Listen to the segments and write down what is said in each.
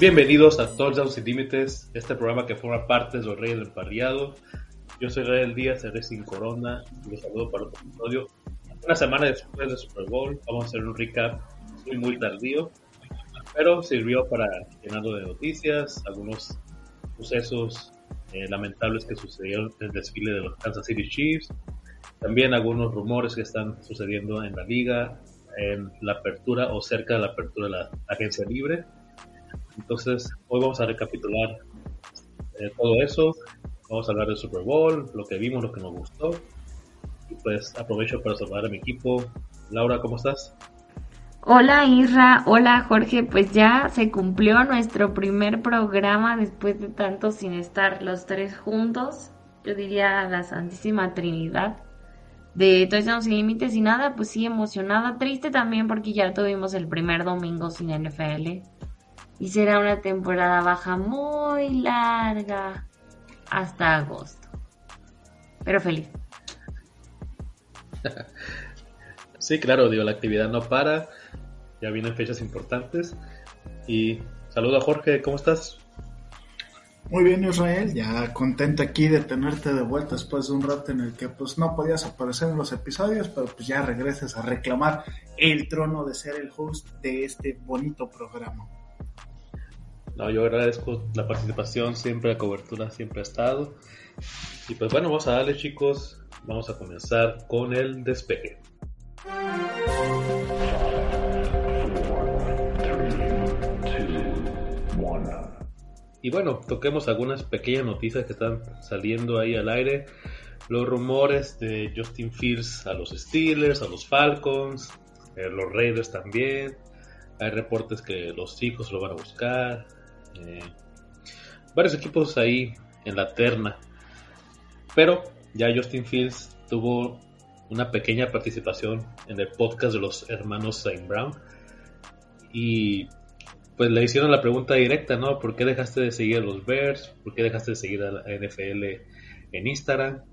Bienvenidos a Touchdowns Sin Límites, este programa que forma parte de los Reyes del Parriado. Yo soy Rael Díaz, el Sin Corona, y los saludo para otro episodio. Una semana después del Super Bowl, vamos a hacer un recap muy, muy tardío, pero sirvió para llenarlo de noticias, algunos sucesos eh, lamentables que sucedieron el desfile de los Kansas City Chiefs, también algunos rumores que están sucediendo en la liga, en la apertura o cerca de la apertura de la agencia libre. Entonces, hoy vamos a recapitular eh, todo eso, vamos a hablar del Super Bowl, lo que vimos, lo que nos gustó, y pues aprovecho para saludar a mi equipo. Laura, ¿cómo estás? Hola Isra, hola Jorge, pues ya se cumplió nuestro primer programa después de tanto sin estar los tres juntos, yo diría la Santísima Trinidad. De Touchdowns sin Límites y nada, pues sí emocionada, triste también porque ya tuvimos el primer domingo sin NFL y será una temporada baja muy larga hasta agosto, pero feliz. Sí, claro, digo, la actividad no para ya vienen fechas importantes. Y saludo a Jorge, ¿cómo estás? Muy bien Israel, ya contento aquí de tenerte de vuelta después de un rato en el que pues no podías aparecer en los episodios, pero pues ya regreses a reclamar el trono de ser el host de este bonito programa. No, yo agradezco la participación, siempre la cobertura siempre ha estado. Y pues bueno, vamos a darle chicos, vamos a comenzar con el despegue. Y bueno, toquemos algunas pequeñas noticias que están saliendo ahí al aire. Los rumores de Justin Fields a los Steelers, a los Falcons, eh, los Raiders también. Hay reportes que los hijos lo van a buscar. Eh, varios equipos ahí en la terna. Pero ya Justin Fields tuvo una pequeña participación en el podcast de los hermanos Saint Brown. Y pues le hicieron la pregunta directa, ¿no? ¿Por qué dejaste de seguir a los Bears? ¿Por qué dejaste de seguir a la NFL en Instagram?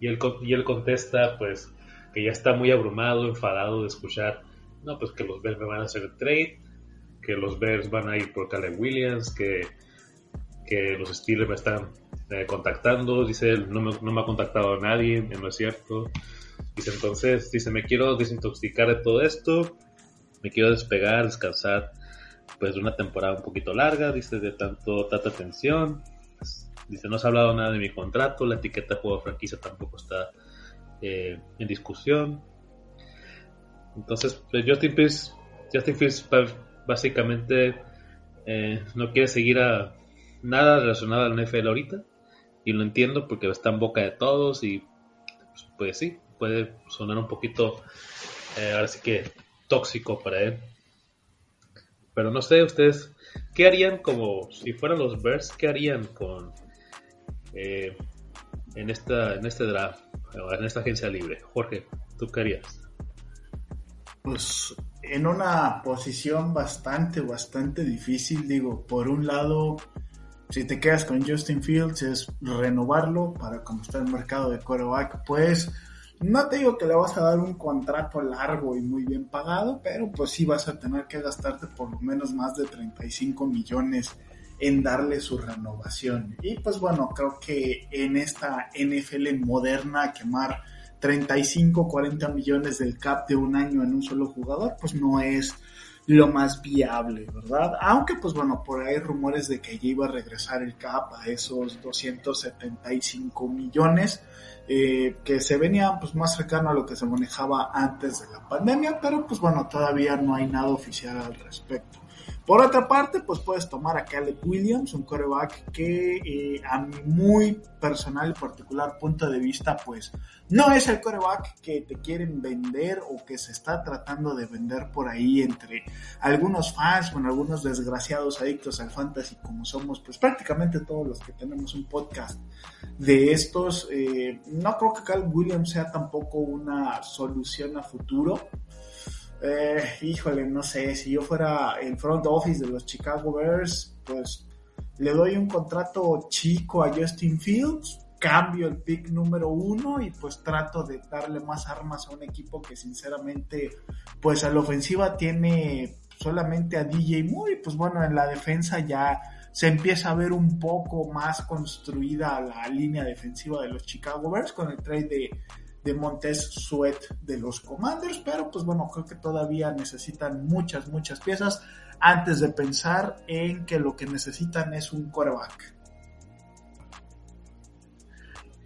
Y él, y él contesta, pues, que ya está muy abrumado, enfadado de escuchar, no, pues que los Bears me van a hacer trade, que los Bears van a ir por Caleb Williams, que, que los Steelers me están eh, contactando, dice él, no me, no me ha contactado nadie, no es cierto. Dice entonces, dice, me quiero desintoxicar de todo esto, me quiero despegar, descansar pues de una temporada un poquito larga, dice, de tanto, tanta tensión. Dice, no se ha hablado nada de mi contrato, la etiqueta de juego franquicia tampoco está eh, en discusión. Entonces, pues Justin Fields, Justin Fields básicamente eh, no quiere seguir a nada relacionado al NFL ahorita. Y lo entiendo porque está en boca de todos y pues, pues sí, puede sonar un poquito, eh, ahora sí que tóxico para él. Pero no sé, ustedes, ¿qué harían como si fueran los Bears? ¿Qué harían con eh, en esta en este draft, en esta agencia libre? Jorge, ¿tú qué harías? Pues en una posición bastante, bastante difícil, digo, por un lado, si te quedas con Justin Fields es renovarlo para como está el mercado de quarterback, pues no te digo que le vas a dar un contrato largo y muy bien pagado, pero pues sí vas a tener que gastarte por lo menos más de 35 millones en darle su renovación. Y pues bueno, creo que en esta NFL moderna quemar 35, 40 millones del cap de un año en un solo jugador, pues no es lo más viable, ¿verdad? Aunque pues bueno, por ahí hay rumores de que ya iba a regresar el cap a esos 275 millones eh, que se venía pues más cercano a lo que se manejaba antes de la pandemia, pero pues bueno, todavía no hay nada oficial al respecto. Por otra parte, pues puedes tomar a Caleb Williams, un coreback que eh, a mi muy personal y particular punto de vista, pues no es el coreback que te quieren vender o que se está tratando de vender por ahí entre algunos fans, con algunos desgraciados adictos al fantasy como somos, pues prácticamente todos los que tenemos un podcast de estos. Eh, no creo que Caleb Williams sea tampoco una solución a futuro eh, híjole, no sé, si yo fuera el front office de los Chicago Bears, pues le doy un contrato chico a Justin Fields, cambio el pick número uno y pues trato de darle más armas a un equipo que sinceramente, pues a la ofensiva tiene solamente a DJ Moore pues bueno, en la defensa ya se empieza a ver un poco más construida la línea defensiva de los Chicago Bears con el trade de de Montez Sweat de los Commanders, pero pues bueno, creo que todavía necesitan muchas, muchas piezas antes de pensar en que lo que necesitan es un coreback.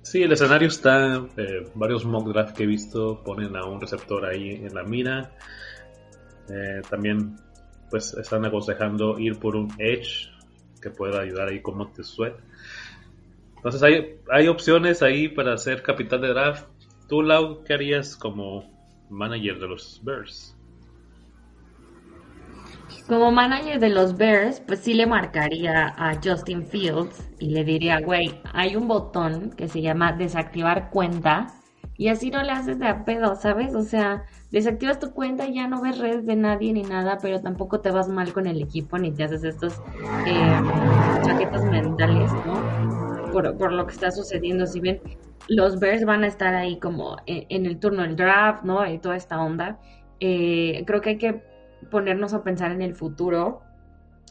Sí, el escenario está, eh, varios mock draft que he visto ponen a un receptor ahí en la mira. Eh, también pues están aconsejando ir por un edge que pueda ayudar ahí con Montez Sweat. Entonces hay, hay opciones ahí para ser capital de draft ¿Tú, Lau, qué harías como manager de los Bears? Como manager de los Bears, pues sí le marcaría a Justin Fields y le diría, güey, hay un botón que se llama desactivar cuenta y así no le haces de a pedo, ¿sabes? O sea, desactivas tu cuenta y ya no ves redes de nadie ni nada, pero tampoco te vas mal con el equipo ni te haces estos eh, chaquetas mentales, ¿no? Por, por lo que está sucediendo. Si bien los Bears van a estar ahí como en, el turno del draft, ¿no? Y toda esta onda. Eh, creo que hay que ponernos a pensar en el futuro.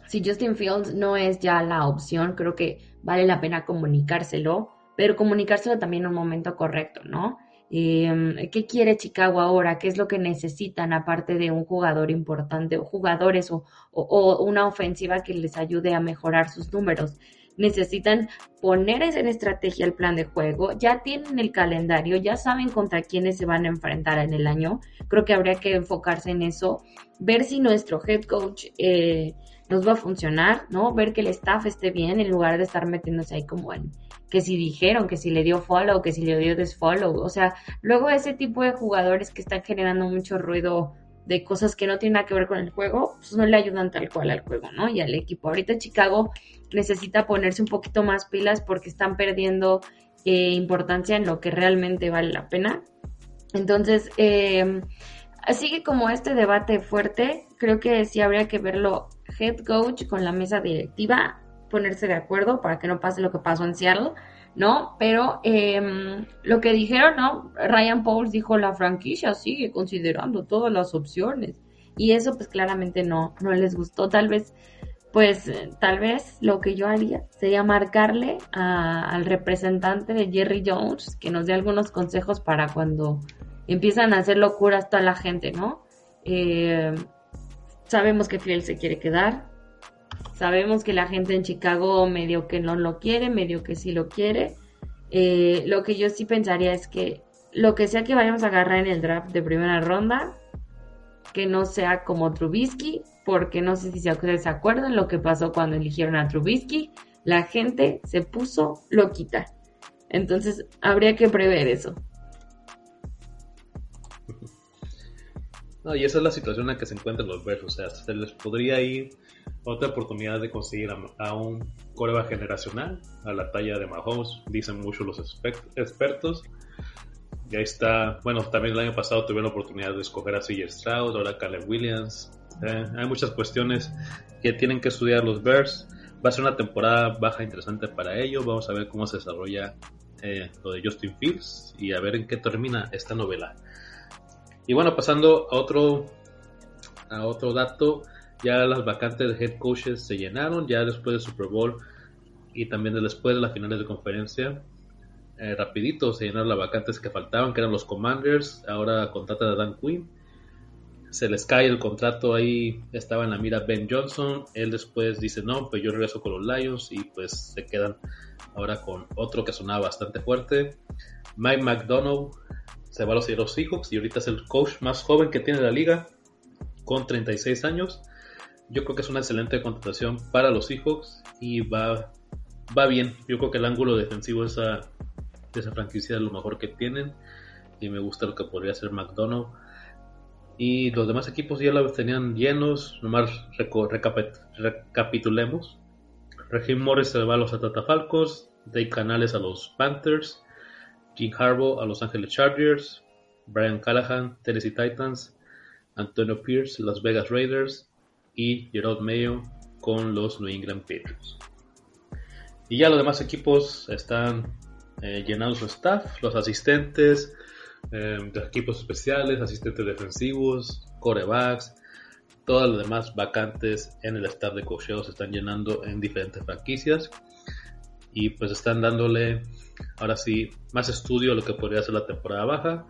Si Justin Fields no es ya la opción, creo que vale la pena comunicárselo, pero comunicárselo también en un momento correcto, ¿no? Eh, ¿Qué quiere Chicago ahora? ¿Qué es lo que necesitan aparte de un jugador importante o jugadores o una ofensiva que les ayude a mejorar sus números? Necesitan poner en estrategia el plan de juego, ya tienen el calendario, ya saben contra quiénes se van a enfrentar en el año. Creo que habría que enfocarse en eso, ver si nuestro head coach eh, nos va a funcionar, ¿no? Ver que el staff esté bien en lugar de estar metiéndose ahí como en que si dijeron, que si le dio follow, que si le dio desfollow. O sea, luego ese tipo de jugadores que están generando mucho ruido de cosas que no tienen nada que ver con el juego, pues no le ayudan tal cual al juego, ¿no? Y al equipo. Ahorita Chicago necesita ponerse un poquito más pilas porque están perdiendo eh, importancia en lo que realmente vale la pena. Entonces, eh, sigue como este debate fuerte. Creo que sí habría que verlo head coach con la mesa directiva, ponerse de acuerdo para que no pase lo que pasó en Seattle ¿no? Pero em, lo que dijeron, ¿no? Ryan Pauls dijo, la franquicia sigue considerando todas las opciones. Y eso pues claramente no, no les gustó. Tal vez, pues tal vez lo que yo haría sería marcarle al representante de Jerry Jones que nos dé algunos consejos para cuando empiezan a hacer locuras toda la gente, ¿no? Eh, sabemos que Fiel se quiere quedar, Sabemos que la gente en Chicago medio que no lo quiere, medio que sí lo quiere. Eh, lo que yo sí pensaría es que lo que sea que vayamos a agarrar en el draft de primera ronda, que no sea como Trubisky, porque no sé si se acuerdan lo que pasó cuando eligieron a Trubisky, la gente se puso loquita. Entonces habría que prever eso. No, y esa es la situación en la que se encuentran los Bears. O sea, se les podría ir otra oportunidad de conseguir a, un coreba generacional a la talla de Mahomes, dicen muchos los expertos. Y ahí está, bueno, también el año pasado tuvieron la oportunidad de escoger a CJ Stroud, ahora Caleb Williams. Eh, hay muchas cuestiones que tienen que estudiar los Bears. Va a ser una temporada baja interesante para ellos. Vamos a ver cómo se desarrolla eh, lo de Justin Fields y a ver en qué termina esta novela. Y bueno, pasando a otro, a otro dato, ya las vacantes de head coaches se llenaron, ya después del Super Bowl y también después de las finales de conferencia. Eh, rapidito se llenaron las vacantes que faltaban, que eran los Commanders, ahora contrata a Dan Quinn. Se les cae el contrato ahí, estaba en la mira Ben Johnson, él después dice no, pues yo regreso con los Lions y pues se quedan ahora con otro que sonaba bastante fuerte. Mike McDonald se va a los Seahawks y ahorita es el coach más joven que tiene la liga con 36 años. Yo creo que es una excelente contratación para los Seahawks y va, va bien. Yo creo que el ángulo defensivo de esa, de esa franquicia es lo mejor que tienen y me gusta lo que podría hacer McDonald. Y los demás equipos ya los tenían llenos, nomás recapitulemos. Regime Morris se va a los Atlanta Falcons, Dave Canales a los Panthers, Jim Harbaugh a Los Angeles Chargers, Brian Callahan, Tennessee Titans, Antonio Pierce, Las Vegas Raiders y Gerard Mayo con los New England Patriots. Y ya los demás equipos están eh, su staff, los asistentes, eh, de equipos especiales, asistentes defensivos, corebacks, todas las demás vacantes en el staff de cocheo se están llenando en diferentes franquicias y pues están dándole ahora sí más estudio a lo que podría ser la temporada baja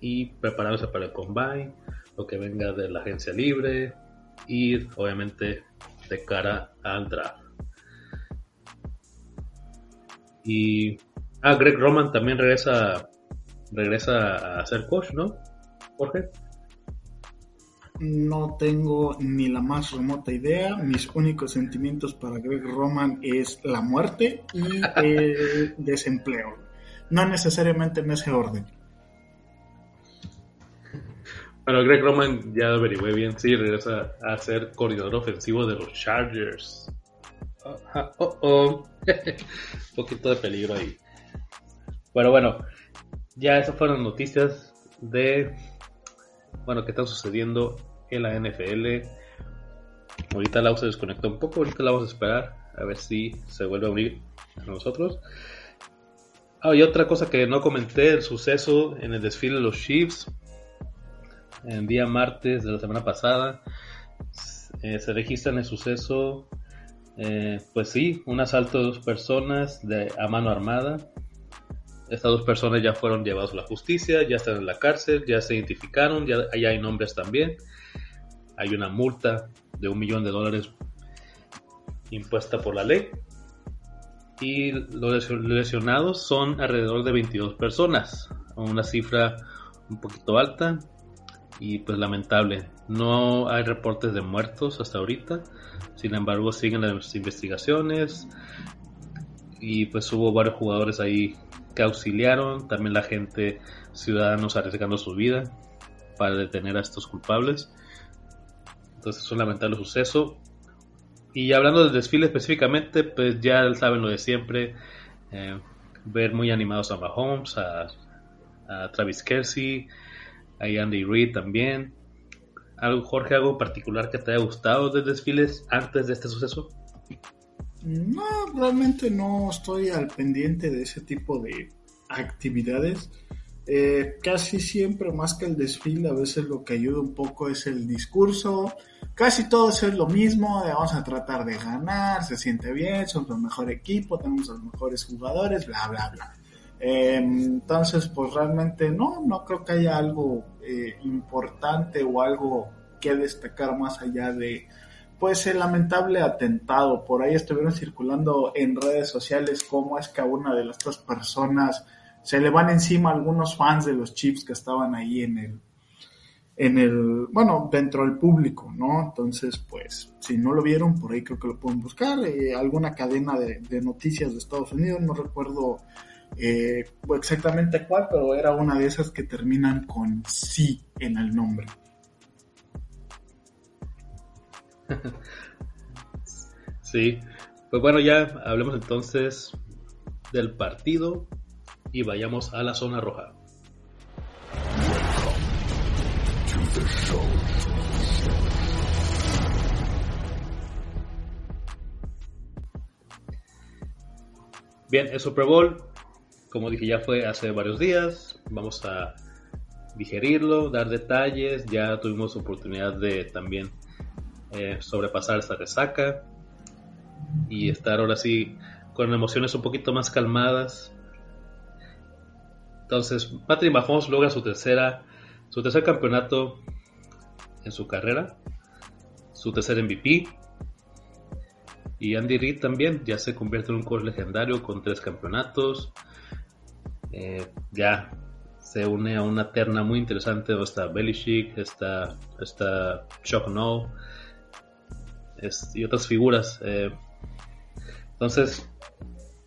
y preparándose para el combine, lo que venga de la agencia libre y obviamente de cara al draft. Y ah, Greg Roman también regresa regresa a ser coach, ¿no? Jorge. No tengo ni la más remota idea. Mis únicos sentimientos para Greg Roman es la muerte y el desempleo. No necesariamente en ese orden. Bueno, Greg Roman ya averigüé bien, sí, regresa a ser coordinador ofensivo de los Chargers. Oh, oh. Un poquito de peligro ahí. Pero bueno, ya esas fueron noticias de, bueno, que están sucediendo en la NFL. Ahorita la se desconectó un poco, ahorita la vamos a esperar a ver si se vuelve a unir a nosotros. Ah, y otra cosa que no comenté, el suceso en el desfile de los Chiefs el día martes de la semana pasada. Eh, se registra en el suceso, eh, pues sí, un asalto de dos personas de, a mano armada. Estas dos personas ya fueron llevadas a la justicia, ya están en la cárcel, ya se identificaron, ya, hay nombres también. Hay una multa de un millón de dólares impuesta por la ley. Y los lesionados son alrededor de 22 personas, una cifra un poquito alta, y pues lamentable. No hay reportes de muertos hasta ahorita, sin embargo siguen las investigaciones y pues hubo varios jugadores ahí que auxiliaron, también la gente, ciudadanos arriesgando su vida para detener a estos culpables. Entonces es un lamentable suceso. Y hablando del desfile específicamente, pues ya saben lo de siempre, eh, ver muy animados a Mahomes, a, a Travis Kelsey, hay Andy Reid también. ¿Algo, Jorge, algo particular que te haya gustado de desfiles antes de este suceso? No, realmente no estoy al pendiente de ese tipo de actividades. Eh, casi siempre, más que el desfile, a veces lo que ayuda un poco es el discurso. Casi todo es lo mismo, vamos a tratar de ganar, se siente bien, somos el mejor equipo, tenemos los mejores jugadores, bla, bla, bla. Em, entonces, pues realmente no, no creo que haya algo eh, importante o algo que destacar más allá de, pues, el lamentable atentado. Por ahí estuvieron circulando en redes sociales cómo es que a una de las dos personas se le van encima algunos fans de los Chiefs que estaban ahí en el, en el, bueno, dentro del público, ¿no? Entonces, pues, si no lo vieron, por ahí creo que lo pueden buscar. Eh, alguna cadena de, de, noticias de Estados Unidos, no recuerdo eh, exactamente cuál, pero era una de esas que terminan con sí en el nombre. Sí, pues bueno, ya hablemos entonces del partido y vayamos a la zona roja. Bien, el Super Bowl como dije, ya fue hace varios días. Vamos a digerirlo, dar detalles. Ya tuvimos oportunidad de también eh, sobrepasar esta resaca y estar ahora sí con emociones un poquito más calmadas. Entonces, Patrick Mahomes logra su tercera, su tercer campeonato en su carrera, su tercer MVP. Y Andy Reid también ya se convierte en un coach legendario con tres campeonatos, eh, ya se une a una terna muy interesante. Está Belichick, está, está Chuck No, y otras figuras. Eh, entonces,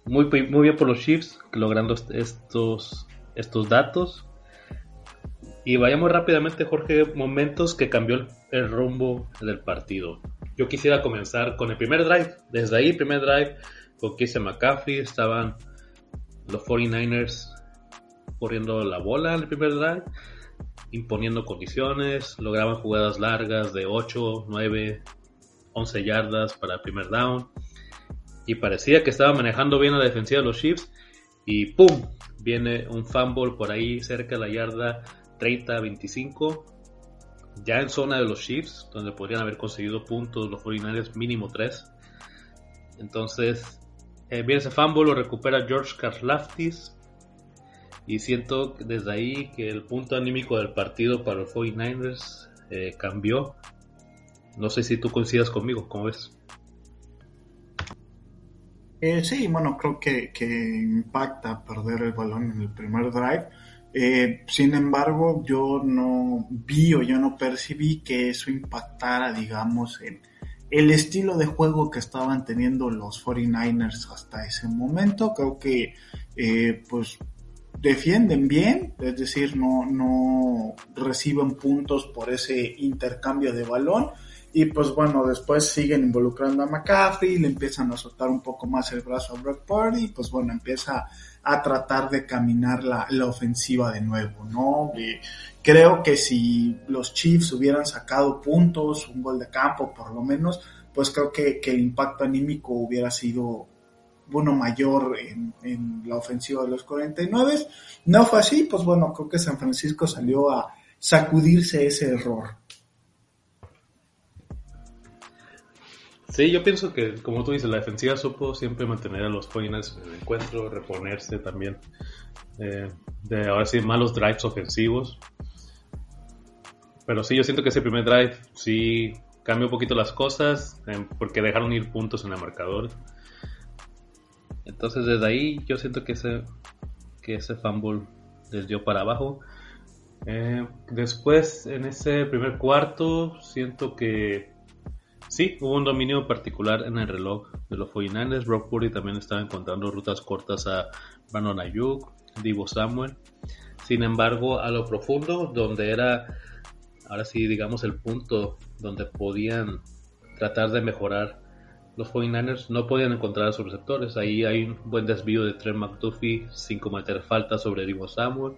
muy, muy bien por los Chiefs logrando estos, estos datos. Y vayamos rápidamente, Jorge, momentos que cambió el, rumbo del partido. Yo quisiera comenzar con el primer drive. Desde ahí, primer drive, con Kise McCaffrey, estaban los 49ers corriendo la bola en el primer drive, imponiendo condiciones, lograban jugadas largas de 8, 9, 11 yardas para el primer down. Y parecía que estaba manejando bien la defensiva de los Chiefs. Y ¡pum! Viene un fumble por ahí cerca de la yarda 30-25. Ya en zona de los Chiefs, donde podrían haber conseguido puntos los 49 mínimo 3. Entonces, eh, viene ese fumble, lo recupera George Karlaftis. Y siento desde ahí que el punto anímico del partido para los 49ers eh, cambió. No sé si tú coincidas conmigo, ¿cómo ves? Eh, sí, bueno, creo que, impacta perder el balón en el primer drive. Eh, sin embargo, yo no vi o yo no percibí que eso impactara, digamos, en el estilo de juego que estaban teniendo los 49ers hasta ese momento. Creo que, pues, defienden bien, es decir, no, no reciben puntos por ese intercambio de balón y pues bueno, después siguen involucrando a McCaffrey, le empiezan a soltar un poco más el brazo a Brock Purdy, pues bueno, empieza a tratar de caminar la, ofensiva de nuevo, ¿no? creo que si los Chiefs hubieran sacado puntos, un gol de campo por lo menos, pues creo que, el impacto anímico hubiera sido bueno mayor en, en, la ofensiva de los 49. No fue así, pues bueno, creo que San Francisco salió a sacudirse ese error. Sí, yo pienso que, como tú dices, la defensiva supo siempre mantener a los 49 en el encuentro, reponerse también eh, de ahora sí malos drives ofensivos. Pero sí, yo siento que ese primer drive sí cambió un poquito las cosas eh, porque dejaron ir puntos en el marcador. Entonces desde ahí yo siento que ese, que ese fumble les dio para abajo. Eh, después en ese primer cuarto siento que Sí, hubo un dominio particular en el reloj de los 49ers. Brock también estaba encontrando rutas cortas a Brandon Ayuk, Divo Samuel. Sin embargo, a lo profundo, donde era, ahora sí, digamos, el punto donde podían tratar de mejorar los 49ers, no podían encontrar a sus receptores. Ahí hay un buen desvío de Trent McDuffie sin cometer falta sobre Divo Samuel.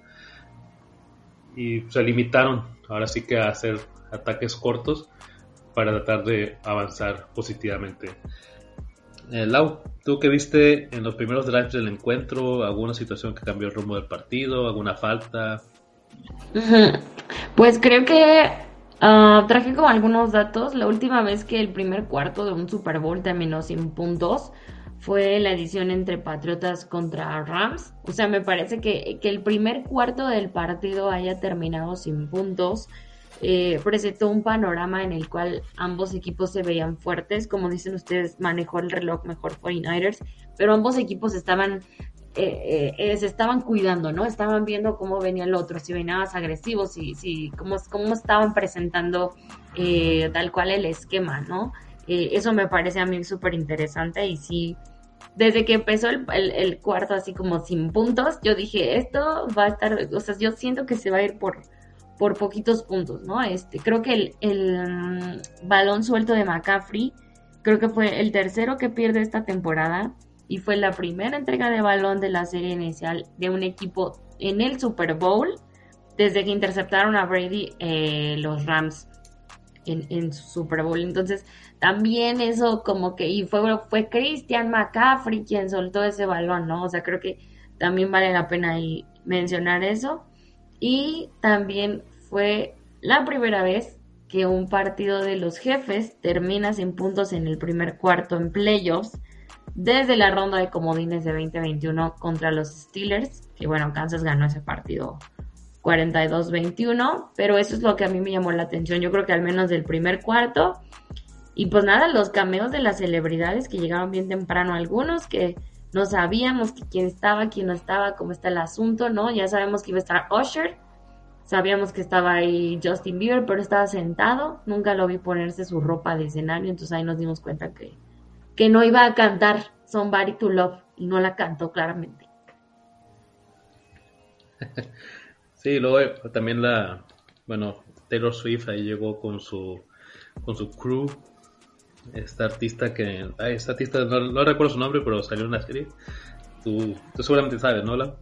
Y se limitaron, ahora sí que a hacer ataques cortos para tratar de avanzar positivamente. Eh, Lau, ¿tú qué viste en los primeros drives del encuentro? ¿Alguna situación que cambió el rumbo del partido? ¿Alguna falta? Pues creo que ah, traje como algunos datos. La última vez que el primer cuarto de un Super Bowl terminó sin puntos fue la edición entre Patriotas contra Rams. O sea, me parece que, que el primer cuarto del partido haya terminado sin puntos eh, presentó un panorama en el cual ambos equipos se veían fuertes. Como dicen ustedes, manejó el reloj mejor 49ers, pero ambos equipos estaban, eh, eh, se estaban cuidando, ¿no? Estaban viendo cómo venía el otro, si venía más agresivo, si, si, cómo, cómo estaban presentando tal cual el esquema, ¿no? eso me parece a mí súper interesante y sí desde que empezó el, el, cuarto así como sin puntos, yo dije, esto va a estar, o sea, yo siento que se va a ir por, por poquitos puntos, ¿no? Este, creo que el, mm, balón suelto de McCaffrey, creo que fue el tercero que pierde esta temporada y fue la primera entrega de balón de la serie inicial de un equipo en el Super Bowl desde que interceptaron a Brady eh, los Rams en, su Super Bowl. Entonces, también eso como que, y fue, fue Christian McCaffrey quien soltó ese balón, ¿no? O sea, creo que también vale la pena ahí mencionar eso. Y también fue la primera vez que un partido de los jefes termina sin puntos en el primer cuarto en playoffs desde la ronda de comodines de 2021 contra los Steelers, que bueno, Kansas ganó ese partido 42-21, pero eso es lo que a mí me llamó la atención, yo creo que al menos del primer cuarto. Y pues nada, los cameos de las celebridades que llegaron bien temprano, algunos que no sabíamos quién estaba, quién no estaba, cómo está el asunto, ¿no? Ya sabemos que iba a estar Usher, Sabíamos que estaba ahí Justin Bieber, pero estaba sentado. Nunca lo vi ponerse su ropa de escenario, entonces ahí nos dimos cuenta que, que no iba a cantar Somebody to Love y no la cantó claramente. Sí, luego eh, también la, bueno, Taylor Swift ahí llegó con su, con su crew, esta artista que, ay, esta artista, no, recuerdo su nombre, pero salió en la serie. Tú, tú seguramente sabes, ¿no? La?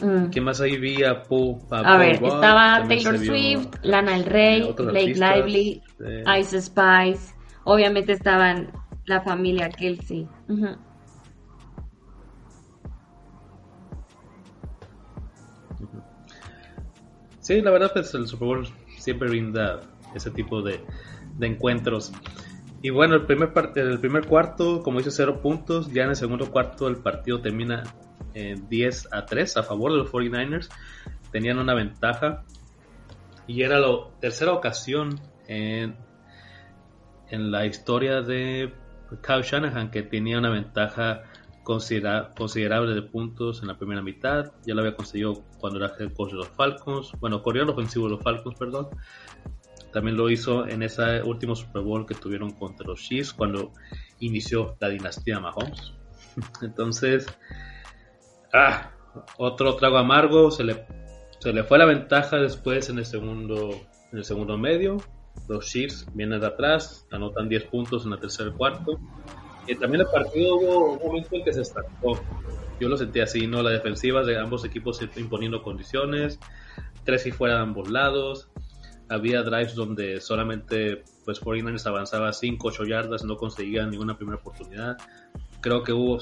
Mm. ¿Qué más ahí vi? A, Paul, a, ver, estaba Taylor Swift, Lana Del Rey, Blake Lively, Ice Spice. Obviamente estaban la familia Kelsey. Sí, la verdad, pues el Super Bowl siempre brinda ese tipo de, encuentros. Y bueno, el primer, el primer cuarto, como dice, cero puntos. Ya en el segundo cuarto el partido termina en 10 a 3 a favor de los 49ers. Tenían una ventaja. Y era la tercera ocasión en, en la historia de Kyle Shanahan que tenía una ventaja considerable de puntos en la primera mitad. Ya lo había conseguido cuando era head coach de los Falcons. Bueno, corrió ofensivo de los Falcons, perdón. También lo hizo en ese último Super Bowl que tuvieron contra los Chiefs cuando inició la dinastía Mahomes. Entonces, ah, otro trago amargo. Se le, se le fue la ventaja después en el segundo, en el segundo medio. Los Chiefs vienen de atrás, anotan 10 puntos en el tercer cuarto y también el partido hubo un momento en que se estancó. Yo lo sentí así, ¿no? La defensiva de ambos equipos imponiendo condiciones, tres y fuera de ambos lados. Había drives donde solamente pues 49ers avanzaba 5, 8 yardas, no conseguían ninguna primera oportunidad. Creo que hubo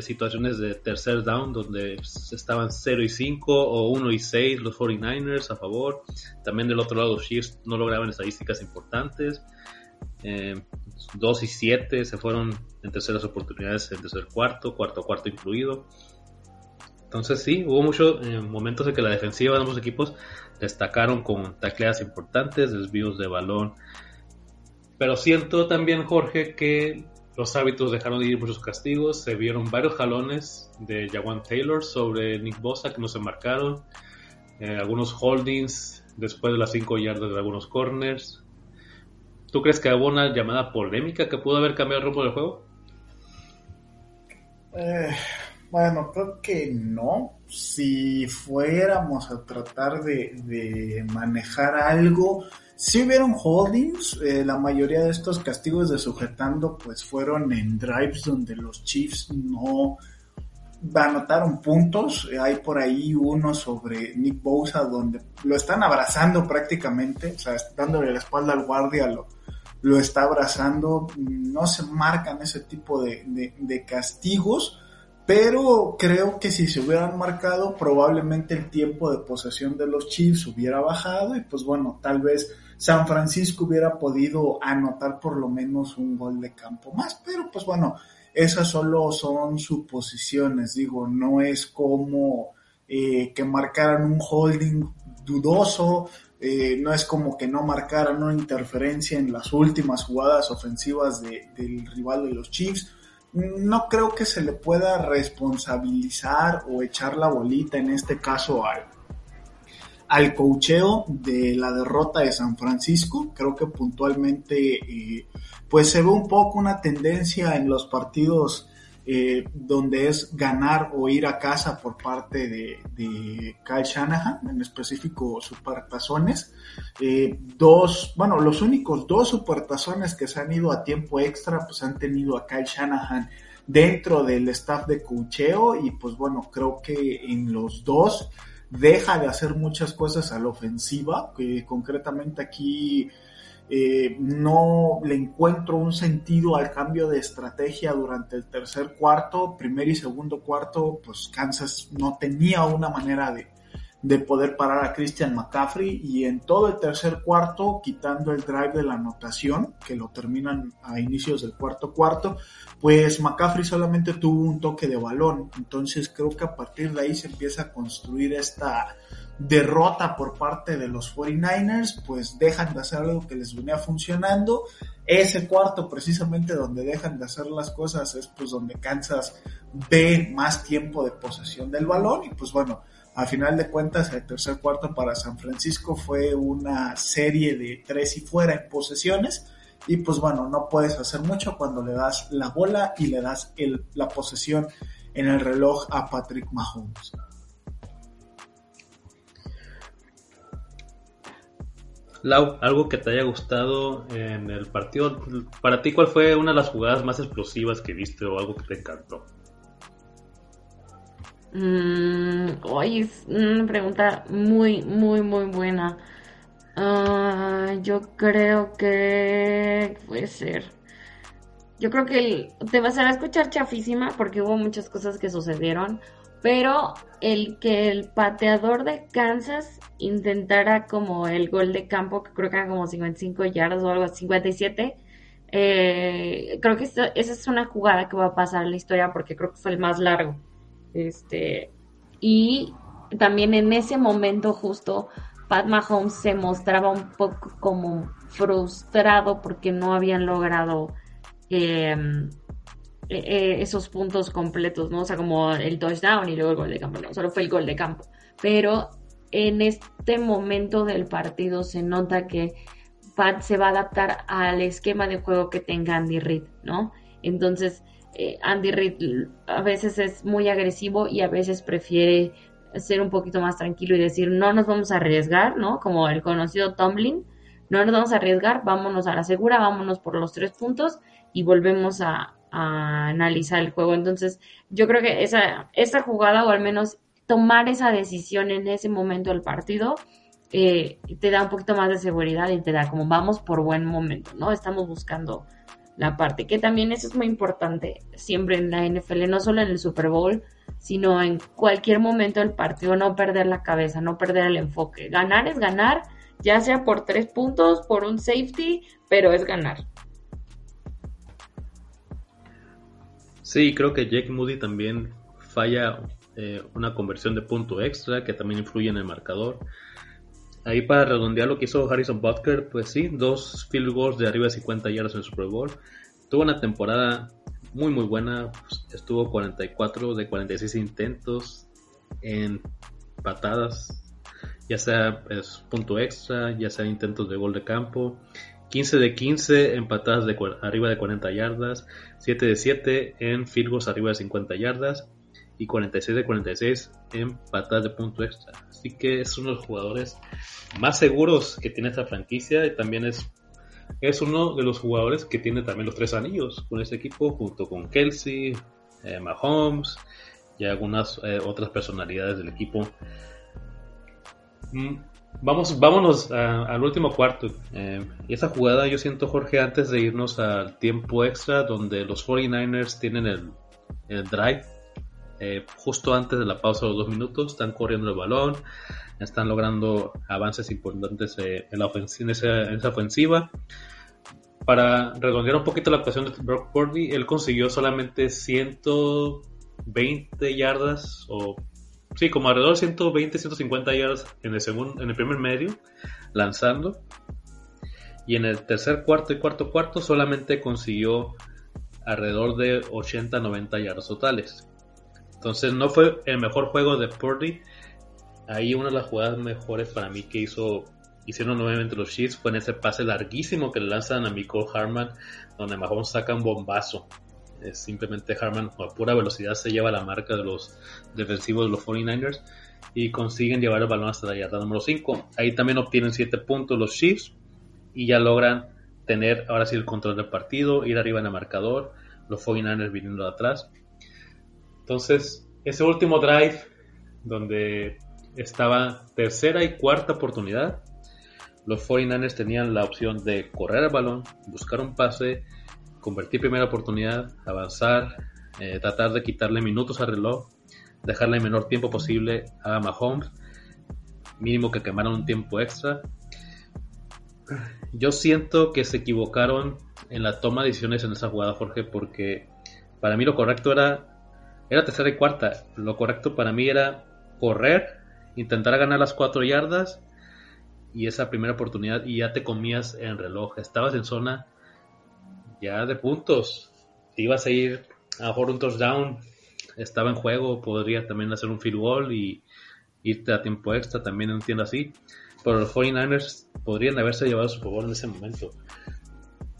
situaciones de tercer down donde estaban 0 y 5 o 1 y 6 los 49ers a favor. También del otro lado los Chiefs no lograban estadísticas importantes. Eh, 2 y 7 se fueron en terceras oportunidades en tercer cuarto, cuarto cuarto incluido. Entonces sí, hubo muchos eh, momentos en que la defensiva de ambos equipos destacaron con tacleadas importantes, desvíos de balón. Pero siento también, Jorge, que los árbitros dejaron de ir muchos castigos. Se vieron varios jalones de Jawan Taylor sobre Nick Bosa que no se marcaron. Eh, algunos holdings después de las 5 yardas de algunos corners. ¿Tú crees que hubo una llamada polémica que pudo haber cambiado el rumbo del juego? Eh, bueno, creo que no. Si fuéramos a tratar de, manejar algo, si hubieron holdings, eh, la mayoría de estos castigos de sujetando pues fueron en drives donde los Chiefs no anotaron puntos. Hay por ahí uno sobre Nick Bosa donde lo están abrazando prácticamente, o sea, dándole la espalda al guardia, lo, lo está abrazando, no se marcan ese tipo de, castigos, pero creo que si se hubieran marcado, probablemente el tiempo de posesión de los Chiefs hubiera bajado y pues bueno, tal vez San Francisco hubiera podido anotar por lo menos un gol de campo más, pero pues bueno, esas solo son suposiciones, digo, no es como eh, que marcaran un holding dudoso, eh, no es como que no marcaran una interferencia en las últimas jugadas ofensivas del rival de los Chiefs. No creo que se le pueda responsabilizar o echar la bolita en este caso al, al cocheo de la derrota de San Francisco. Creo que puntualmente eh, pues se ve un poco una tendencia en los partidos eh, donde es ganar o ir a casa por parte de, de Kyle Shanahan, en específico supertazones. Eh, dos, bueno, los únicos dos supertazones que se han ido a tiempo extra, pues han tenido a Kyle Shanahan dentro del staff de cocheo y pues bueno, creo que en los dos deja de hacer muchas cosas a la ofensiva, que concretamente aquí eh, no le encuentro un sentido al cambio de estrategia durante el tercer cuarto, primer y segundo cuarto, pues Kansas no tenía una manera de, de poder parar a Christian McCaffrey y en todo el tercer cuarto, quitando el drive de la anotación, que lo terminan a inicios del cuarto cuarto, pues McCaffrey solamente tuvo un toque de balón. Entonces creo que a partir de ahí se empieza a construir esta derrota por parte de los 49ers, pues dejan de hacer algo que les venía funcionando. Ese cuarto precisamente donde dejan de hacer las cosas es pues donde Kansas ve más tiempo de posesión del balón y pues bueno, a final de cuentas, el tercer cuarto para San Francisco fue una serie de tres y fuera en posesiones. Y pues bueno, no puedes hacer mucho cuando le das la bola y le das la posesión en el reloj a Patrick Mahomes. Lau, algo que te haya gustado en el partido. Para ti, ¿cuál fue una de las jugadas más explosivas que viste o algo que te encantó? Mm, hoy es una pregunta muy, muy, muy buena. Ah, yo creo que puede ser. Yo creo que te vas a escuchar chafísima porque hubo muchas cosas que sucedieron, pero el que el pateador de Kansas intentara como el gol de campo, que creo que era como 55 yardas o algo, 57, eh, creo que esa es una jugada que va a pasar en la historia porque creo que fue el más largo. Este, y también en ese momento justo Pat Mahomes se mostraba un poco como frustrado porque no habían logrado em, e, e, esos puntos completos, ¿no? O sea, como el touchdown y luego el gol de campo, no, solo fue el gol de campo. Pero en este momento del partido se nota que Pat se va a adaptar al esquema de juego que tenga Andy Reid, ¿no? Entonces, eh, Andy Reid a veces es muy agresivo y a veces prefiere ser un poquito más tranquilo y decir no nos vamos a arriesgar, ¿no? Como el conocido Tomlin, no nos vamos a arriesgar, vámonos a la segura, vámonos por los tres puntos y volvemos a, analizar el juego. Entonces, yo creo que esa, esa jugada, o al menos tomar esa decisión en ese momento del partido, eh, te da un poquito más de seguridad y te da como vamos por buen momento, ¿no? Estamos buscando la parte, que también eso es muy importante siempre en la NFL, no solo en el Super Bowl, sino en cualquier momento del partido, no perder la cabeza, no perder el enfoque. Ganar es ganar, ya sea por tres puntos, por un safety, pero es ganar. Sí, creo que Jake Moody también falla eh, una conversión de punto extra que también influye en el marcador. Ahí para redondear lo que hizo Harrison Butker, pues sí, dos field goals de arriba de 50 yardas en el Super Bowl. Tuvo una temporada muy muy buena, pues, estuvo 44 de 46 intentos en patadas, ya sea pues, punto extra, ya sea intentos de gol de campo. 15 de 15 en patadas de arriba de 40 yardas, 7 de 7 en field goals arriba de 50 yardas y 46 de 46 en de punto extra. Así que es uno de los jugadores más seguros que tiene esta franquicia y también es, es uno de los jugadores que tiene también los tres anillos con este equipo junto con Kelsey, eh, Mahomes y algunas eh, otras personalidades del equipo. Mm, vamos, vámonos al último cuarto. Eh, esa jugada yo siento, Jorge, antes de irnos al tiempo extra, donde los 49ers tienen el, el drive eh, justo antes de la pausa de los dos minutos, están corriendo el balón, están logrando avances importantes eh, en, la ofensiva, en, esa, ofensiva. Para redondear un poquito la actuación de Brock Purdy, él consiguió solamente 120 yardas, o sí, como alrededor de 120, 150 yardas en el, segundo, en el primer medio, lanzando. Y en el tercer cuarto y cuarto cuarto solamente consiguió alrededor de 80, 90 yardas totales. Entonces no fue el mejor juego de Purdy. Ahí una de las jugadas mejores para mí que hizo hicieron nuevamente los Chiefs fue en ese pase larguísimo que le lanzan a Michael Harman, donde Mahomes saca un bombazo. Simplemente Harman a pura velocidad se lleva la marca de los defensivos de los 49ers y consiguen llevar el balón hasta la yarda número 5. Ahí también obtienen 7 puntos los Chiefs y ya logran tener ahora sí el control del partido, ir arriba en el marcador, los 49ers viniendo de atrás. Entonces, ese último drive, donde estaba tercera y cuarta oportunidad, los 49ers tenían la opción de correr el balón, buscar un pase, convertir primera oportunidad, avanzar, eh, tratar de quitarle minutos al reloj, dejarle el menor tiempo posible a Mahomes mínimo que quemaron un tiempo extra. Yo siento que se equivocaron en la toma de decisiones en esa jugada, Jorge, porque para mí lo correcto era era tercera y cuarta. Lo correcto para mí era correr, intentar ganar las cuatro yardas y esa primera oportunidad y ya te comías en reloj. Estabas en zona ya de puntos. Te ibas a ir a por un touchdown. Estaba en juego, podría también hacer un field goal y irte a tiempo extra, también entiendo así. Pero los 49ers podrían haberse llevado su favor en ese momento.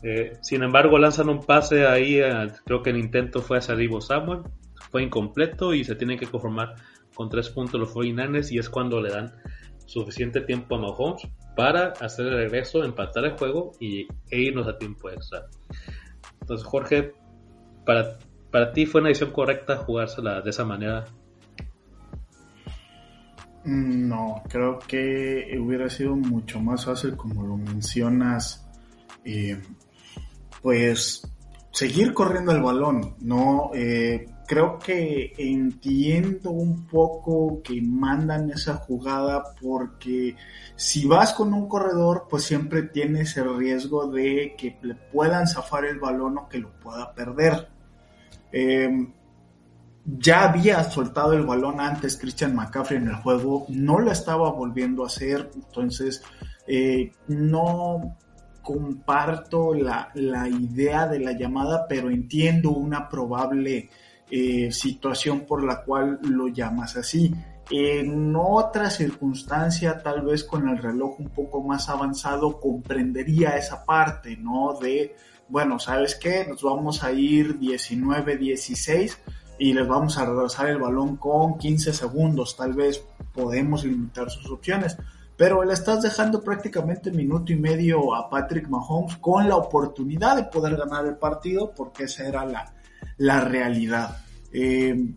Eh, sin embargo, lanzan un pase ahí, eh, creo que el intento fue hacia Divo Samuel, fue incompleto y se tienen que conformar con tres puntos los 49ers y es cuando le dan suficiente tiempo a Mahomes para hacer el regreso, empatar el juego y, e irnos a tiempo extra. Entonces, Jorge, para, para ti fue una decisión correcta jugársela de esa manera no, creo que hubiera sido mucho más fácil, como lo mencionas, eh, pues seguir corriendo el balón, ¿no? Eh, creo que entiendo un poco que mandan esa jugada porque si vas con un corredor, pues siempre tienes el riesgo de que le puedan zafar el balón o que lo pueda perder. Eh, ya había soltado el balón antes Christian McCaffrey en el juego, no lo estaba volviendo a hacer, entonces eh, no comparto la, idea de la llamada, pero entiendo una probable eh, situación por la cual lo llamas así. En otra circunstancia, tal vez con el reloj un poco más avanzado, comprendería esa parte, ¿no? De, bueno, ¿sabes qué? Nos vamos a ir 19-16 y les vamos a regresar el balón con 15 segundos. Tal vez podemos limitar sus opciones. Pero le estás dejando prácticamente minuto y medio a Patrick Mahomes con la oportunidad de poder ganar el partido porque esa era la, la realidad. Eh,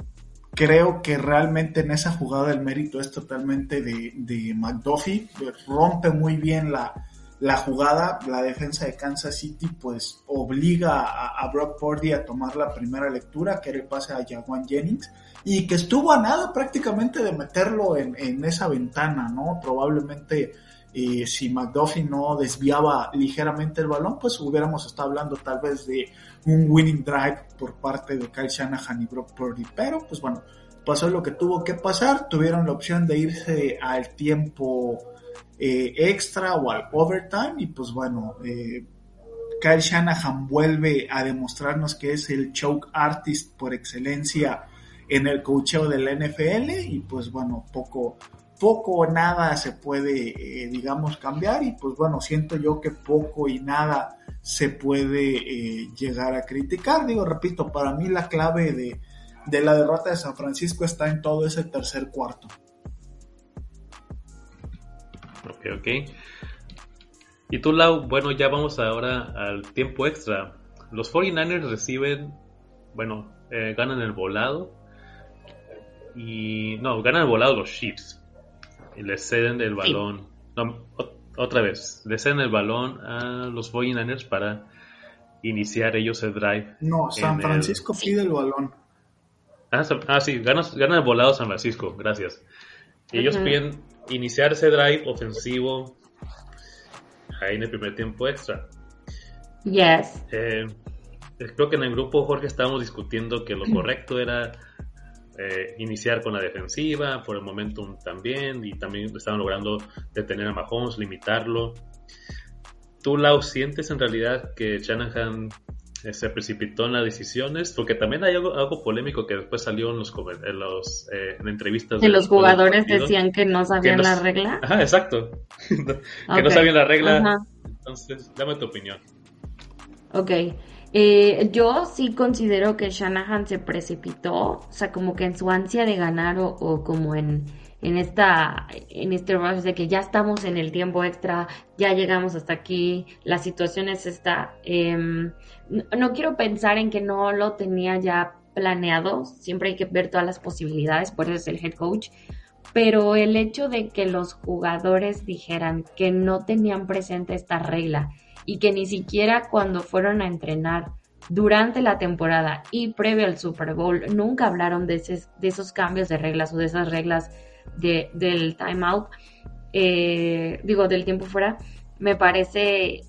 creo que realmente en esa jugada el mérito es totalmente de, de McDuffie. Rompe muy bien la, la jugada, la defensa de Kansas City pues obliga a, Brock Purdy a tomar la primera lectura, que era el pase a Jaguan Jennings, y que estuvo a nada prácticamente de meterlo en, esa ventana, ¿no? Probablemente eh, si McDuffie no desviaba ligeramente el balón, pues hubiéramos estado hablando tal vez de un winning drive por parte de Kyle Shanahan y Brock Purdy, pero pues bueno, pasó lo que tuvo que pasar, tuvieron la opción de irse al tiempo eh, extra o al overtime y pues bueno, eh, Kyle Shanahan vuelve a demostrarnos que es el choke artist por excelencia en el cocheo del NFL y pues bueno, poco, poco o nada se puede, eh, digamos, cambiar y pues bueno, siento yo que poco y nada se puede llegar a criticar. Digo, repito, para mí la clave de, de la derrota de San Francisco está en todo ese tercer cuarto. Ok, ok. Y tú, Lau, bueno, ya vamos ahora al tiempo extra. Los 49ers reciben, bueno, eh, ganan el volado. Y no, ganan el volado los Chiefs. Y les ceden el balón. No, otra vez, le ceden el balón a los 49ers para iniciar ellos el drive. No, San Francisco pide el balón. Ah, ah sí, ganan, el volado San Francisco, gracias. Y ellos piden iniciar ese drive ofensivo ahí en el primer tiempo extra. Yes. Eh, creo que en el grupo, Jorge, estábamos discutiendo que lo correcto era eh, iniciar con la defensiva, por el momentum también, y también estaban logrando detener a Mahomes, limitarlo. ¿Tú, Lau, sientes en realidad que Shanahan eh, se precipitó en las decisiones, porque también hay algo, polémico que después salió en los, en los eh, en entrevistas. De los jugadores decían que no sabían la regla. Ajá, exacto. que no sabían la regla. Entonces, dame tu opinión. Ok. Eh, yo sí considero que Shanahan se precipitó, o sea, como que en su ansia de ganar o como en en esta en este rush de que ya estamos en el tiempo extra, ya llegamos hasta aquí, la situación es esta. Em, no, quiero pensar en que no lo tenía ya planeado, siempre hay que ver todas las posibilidades, por eso es el head coach, pero el hecho de que los jugadores dijeran que no tenían presente esta regla y que ni siquiera cuando fueron a entrenar durante la temporada y previo al Super Bowl nunca hablaron de, esos cambios de reglas o de esas reglas de, del timeout, eh, digo, del tiempo fuera, me parece,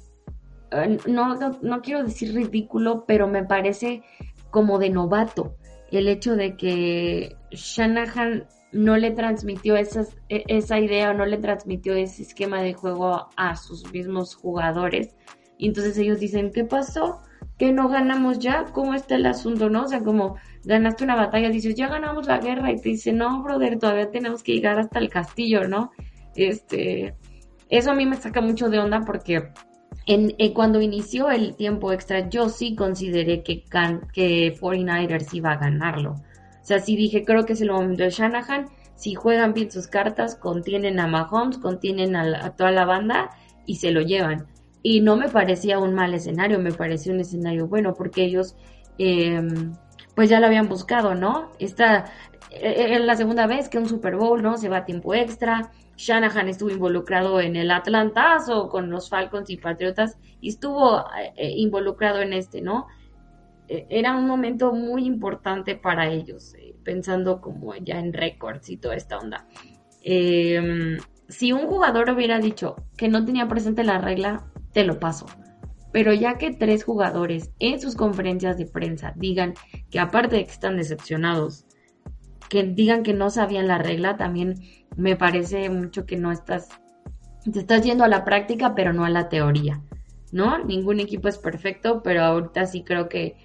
eh, no, no, quiero decir ridículo, pero me parece como de novato el hecho de que Shanahan no le transmitió e, esa idea, no le transmitió ese esquema de juego a sus mismos jugadores. Y entonces ellos dicen, ¿qué pasó? ¿Que no ganamos ya? ¿Cómo está el asunto? ¿No? O sea, como ganaste una batalla, dices, ya ganamos la guerra y te dice, no, brother, todavía tenemos que llegar hasta el castillo, ¿no? Este, eso a mí me saca mucho de onda porque en, cuando inició el tiempo extra, yo sí consideré que, que 49ers iba a ganarlo. O sea, sí dije, creo que es el momento de Shanahan. Si juegan bien sus cartas, contienen a Mahomes, contienen a, toda la banda y se lo llevan. Y no me parecía un mal escenario, me parecía un escenario bueno porque ellos em, pues ya lo habían buscado, ¿no? Esta es la segunda vez que un Super Bowl, ¿no? Se va a tiempo extra. Shanahan estuvo involucrado en el Atlantazo con los Falcons y Patriotas y estuvo eh, involucrado en este, ¿no? E, era un momento muy importante para ellos, eh, pensando como ya en récords y toda esta onda. Em, si un jugador hubiera dicho que no tenía presente la regla, te lo paso. Pero ya que tres jugadores en sus conferencias de prensa digan que aparte de que están decepcionados, que digan que no sabían la regla, también me parece mucho que no estás, te estás yendo a la práctica, pero no a la teoría, ¿no? Ningún equipo es perfecto, pero ahorita sí creo que,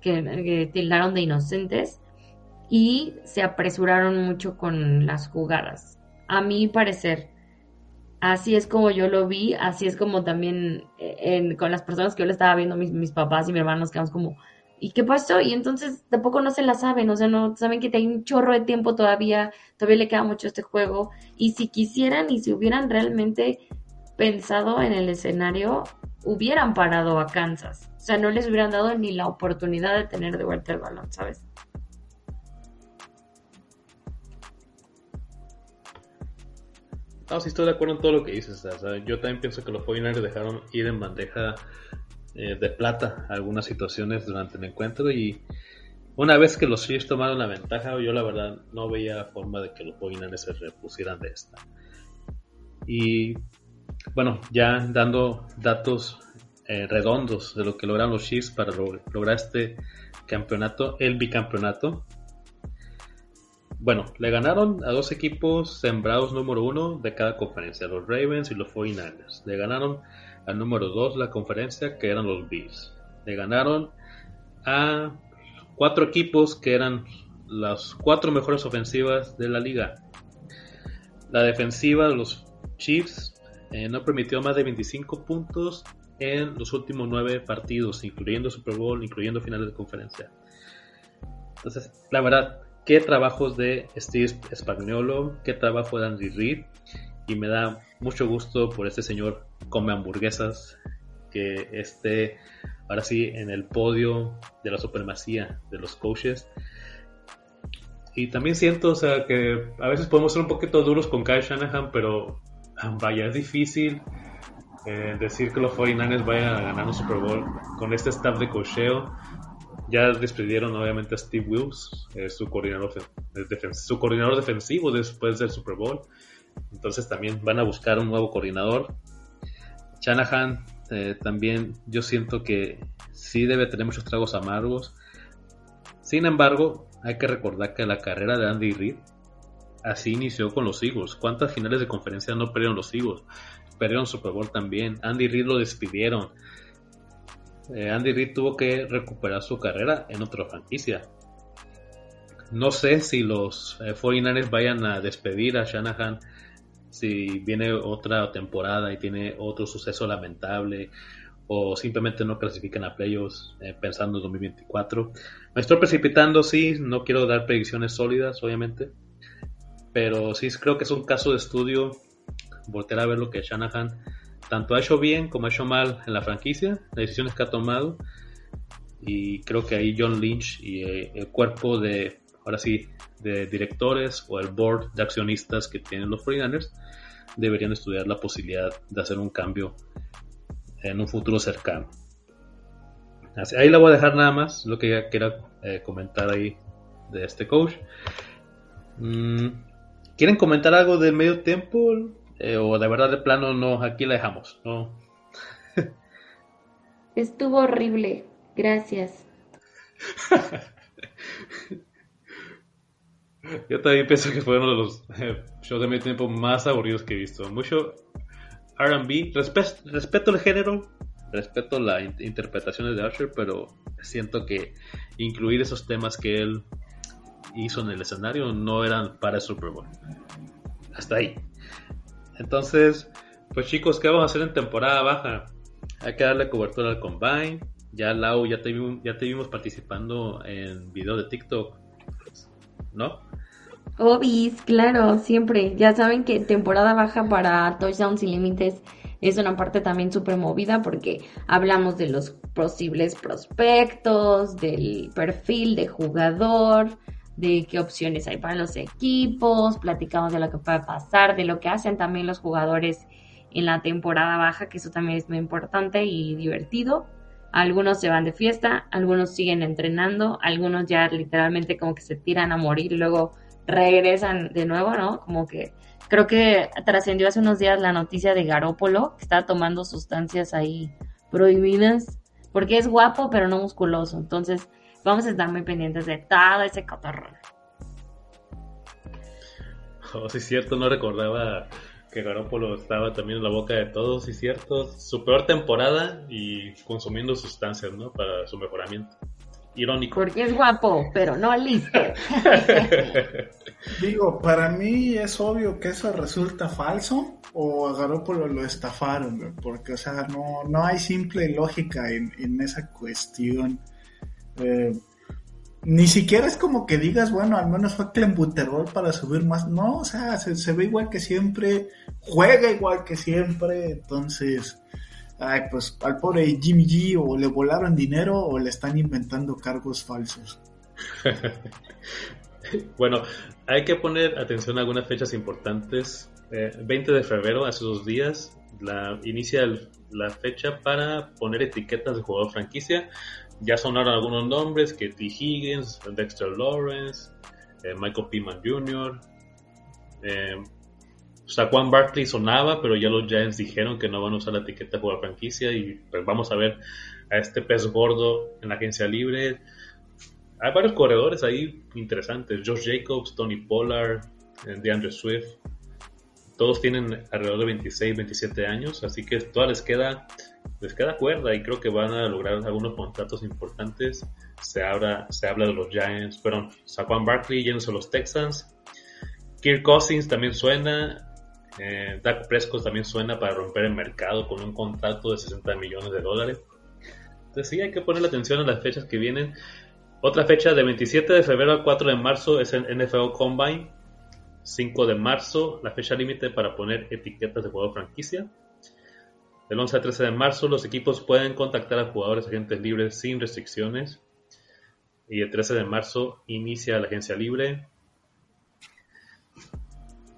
que, tildaron de inocentes y se apresuraron mucho con las jugadas. A mi parecer, así es como yo lo vi, así es como también eh, con las personas que yo le estaba viendo, mis, mis papás y mis hermanos, quedamos como, ¿y qué pasó? Y entonces tampoco no se la saben, o sea, no saben que hay un chorro de tiempo todavía, todavía le queda mucho este juego. Y si quisieran y si hubieran realmente pensado en el escenario, hubieran parado a Kansas. O sea, no les hubieran dado ni la oportunidad de tener de vuelta el balón, ¿sabes? No, sí estoy de acuerdo en todo lo que dices. Yo también pienso que los 49 dejaron ir en bandeja eh, de plata algunas situaciones durante el encuentro y una vez que los Chiefs tomaron la ventaja, yo la verdad no veía forma de que los 49 se repusieran de esta. Y bueno, ya dando datos eh, redondos de lo que logran los Chiefs para lograr este campeonato, el bicampeonato. Bueno, le ganaron a dos equipos sembrados número uno de cada conferencia, los Ravens y los 49ers. Le ganaron al número 2 la conferencia, que eran los Bills. Le ganaron a cuatro equipos que eran las cuatro mejores ofensivas de la liga. La defensiva de los Chiefs eh, no permitió más de 25 puntos en los últimos nueve partidos, incluyendo Super Bowl, incluyendo finales de conferencia. Entonces, la verdad, qué trabajos de Steve Spagnuolo, qué trabajo de Andy Reid, y me da mucho gusto por este señor come hamburguesas que esté ahora sí en el podio de la supremacía de los coaches. Y también siento, o sea, que a veces podemos ser un poquito duros con Kyle Shanahan, pero vaya, es difícil eh, decir que los 49ers vayan a ganar un Super Bowl con este staff de cocheo. Ya despidieron obviamente a Steve Wills, eh, su, coordinador, defensivo después del Super Bowl. Entonces también van a buscar un nuevo coordinador. Shanahan eh, también yo siento que sí debe tener muchos tragos amargos. Sin embargo, hay que recordar que la carrera de Andy Reid así inició con los Eagles. ¿Cuántas finales de conferencia no perdieron los Eagles? Perdieron Super Bowl también. Andy Reid lo despidieron. Eh, Andy Reid tuvo que recuperar su carrera en otra franquicia. No sé si los eh, 49ers vayan a despedir a Shanahan si viene otra temporada y tiene otro suceso lamentable o simplemente no clasifican a playoffs eh, pensando en 2024. Me estoy precipitando, sí, no quiero dar predicciones sólidas, obviamente, pero sí creo que es un caso de estudio volver a ver lo que Shanahan tanto ha hecho bien como ha hecho mal en la franquicia, las decisiones que ha tomado y creo que ahí John Lynch y eh, el cuerpo de, ahora sí, de directores o el board de accionistas que tienen los 49ers deberían estudiar la posibilidad de hacer un cambio en un futuro cercano. ahí la voy a dejar nada más, lo que ya quiera eh, comentar ahí de este coach. Mm, ¿Quieren comentar algo del medio tiempo? Eh, o de verdad de plano no, aquí la dejamos, ¿no? Estuvo horrible, gracias. Yo también pienso que fue uno de los eh, shows de mi tiempo más aburridos que he visto. Mucho RB, respeto el género, respeto las interpretaciones de Usher, pero siento que incluir esos temas que él hizo en el escenario no eran para el Super Bowl. Hasta ahí. Entonces, pues chicos, ¿qué vamos a hacer en temporada baja? Hay que darle cobertura al Combine. Ya Lau, ya te, ya te vimos participando en video de TikTok, ¿no? Obis, claro, siempre. Ya saben que temporada baja para Touchdowns sin Límites es una parte también súper movida porque hablamos de los posibles prospectos, del perfil de jugador, de qué opciones hay para los equipos, platicamos de lo que puede pasar, de lo que hacen también los jugadores en la temporada baja, que eso también es muy importante y divertido. Algunos se van de fiesta, algunos siguen entrenando, algunos ya literalmente como que se tiran a morir y luego regresan de nuevo, ¿no? Como que creo que trascendió hace unos días la noticia de Garópolo, que está tomando sustancias ahí prohibidas, porque es guapo pero no musculoso. Entonces, vamos a estar muy pendientes de todo ese cotorrón. Oh, sí, cierto, no recordaba que Garoppolo estaba también en la boca de todos, sí, cierto. Su peor temporada y consumiendo sustancias, ¿no? Para su mejoramiento. Irónico. Porque es guapo, pero no listo. Digo, para mí es obvio que eso resulta falso o a Garoppolo lo estafaron, porque, o sea, no, no hay simple lógica en, en esa cuestión. Eh, ni siquiera es como que digas, bueno, al menos fue Clembuterol para subir más. No, o sea, se, ve igual que siempre, juega igual que siempre. Entonces, ay, pues al pobre Jimmy G o le volaron dinero o le están inventando cargos falsos. bueno, hay que poner atención a algunas fechas importantes. 20 eh, de febrero, hace dos días, la, inicia la fecha para poner etiquetas de jugador franquicia ya sonaron algunos nombres, que T. Higgins, Dexter Lawrence, eh, Michael Pittman Jr., eh, Saquon Barkley sonaba, pero ya los Giants dijeron que no van a usar la etiqueta de la franquicia y pues vamos a ver a este pez gordo en la agencia libre. Hay varios corredores ahí interesantes, Josh Jacobs, Tony Pollard, eh, DeAndre Swift. Todos tienen alrededor de 26, 27 años, así que todavía les queda les queda cuerda y creo que van a lograr algunos contratos importantes. Se habla, se habla de los Giants, perdón, Saquon Barkley yéndose a los Texans. Kirk Cousins también suena. Eh, Dak Prescott también suena para romper el mercado con un contrato de 60 millones de dólares. Entonces sí, hay que poner atención a las fechas que vienen. Otra fecha de 27 de febrero al 4 de marzo es el NFL Combine. 5 de marzo, la fecha límite para poner etiquetas de juego franquicia. Del 11 al 13 de marzo los equipos pueden contactar a jugadores agentes libres sin restricciones. Y el 13 de marzo inicia la agencia libre.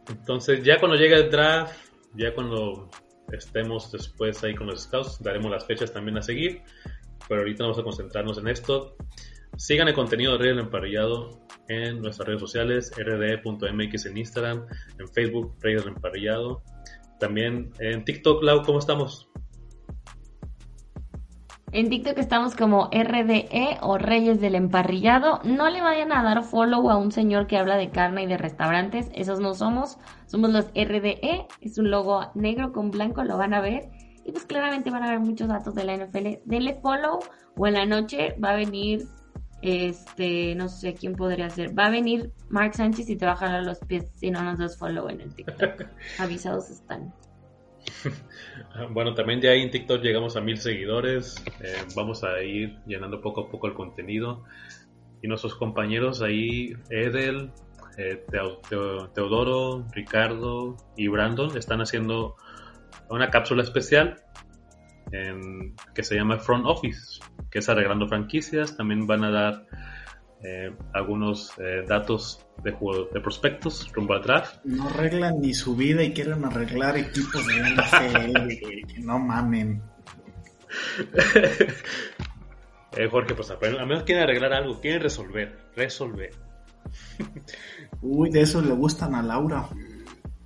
Entonces ya cuando llegue el draft, ya cuando estemos después ahí con los scouts, daremos las fechas también a seguir. Pero ahorita vamos a concentrarnos en esto. Sigan el contenido de Reyes Emparrillado en nuestras redes sociales, rd.mx en Instagram, en Facebook, Reyes Emparrillado. También en TikTok, Lau, ¿cómo estamos? En TikTok estamos como RDE o Reyes del Emparrillado. No le vayan a dar follow a un señor que habla de carne y de restaurantes. Esos no somos. Somos los RDE. Es un logo negro con blanco, lo van a ver. Y pues claramente van a ver muchos datos de la NFL. Denle follow o en la noche va a venir este, no sé quién podría ser. Va a venir Mark Sánchez y te va a jalar los pies si no nos das follow en el TikTok. Avisados están. Bueno, también ya ahí en TikTok llegamos a mil seguidores. Eh, vamos a ir llenando poco a poco el contenido. Y nuestros compañeros ahí, Edel, eh, Teodoro, Ricardo y Brandon, están haciendo una cápsula especial que se llama Front Office, que es arreglando franquicias. También van a dar eh, algunos eh, datos de, juego, de prospectos rumbo al draft. No arreglan ni su vida y quieren arreglar equipos de NFL, que no mamen. eh, Jorge, pues a menos quieren arreglar algo, quieren resolver, resolver. Uy, de eso le gustan a Laura.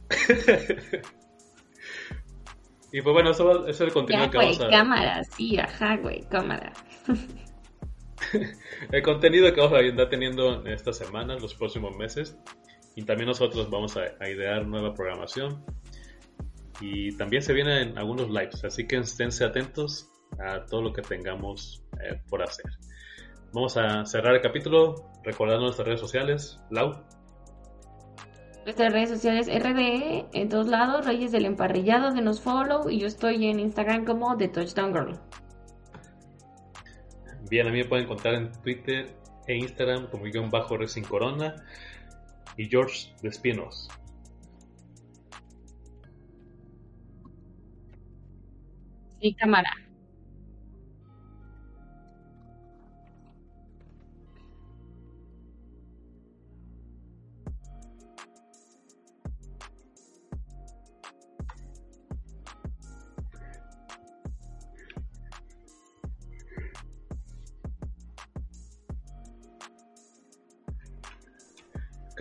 Y pues bueno, eso va- es el contenido Ya, que güey, vamos a... cámara, sí, ajá, güey, cámara. el contenido que vamos a andar teniendo en estas semanas, los próximos meses. Y también nosotros vamos a, a idear nueva programación. Y también se vienen algunos lives, así que esténse atentos a todo lo que tengamos eh, por hacer. Vamos a cerrar el capítulo recordando nuestras redes sociales. Lau, Nuestras redes sociales RDE en todos lados, Reyes del Emparrillado, denos follow y yo estoy en Instagram como The Touchdown Girl. Bien, a mí me pueden encontrar en Twitter e Instagram como guion bajo Racing Corona y George Despinos. Sí, cámara.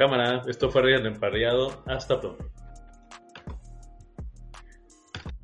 Cámara, esto fue Reyes del Emparrillado. Hasta pronto.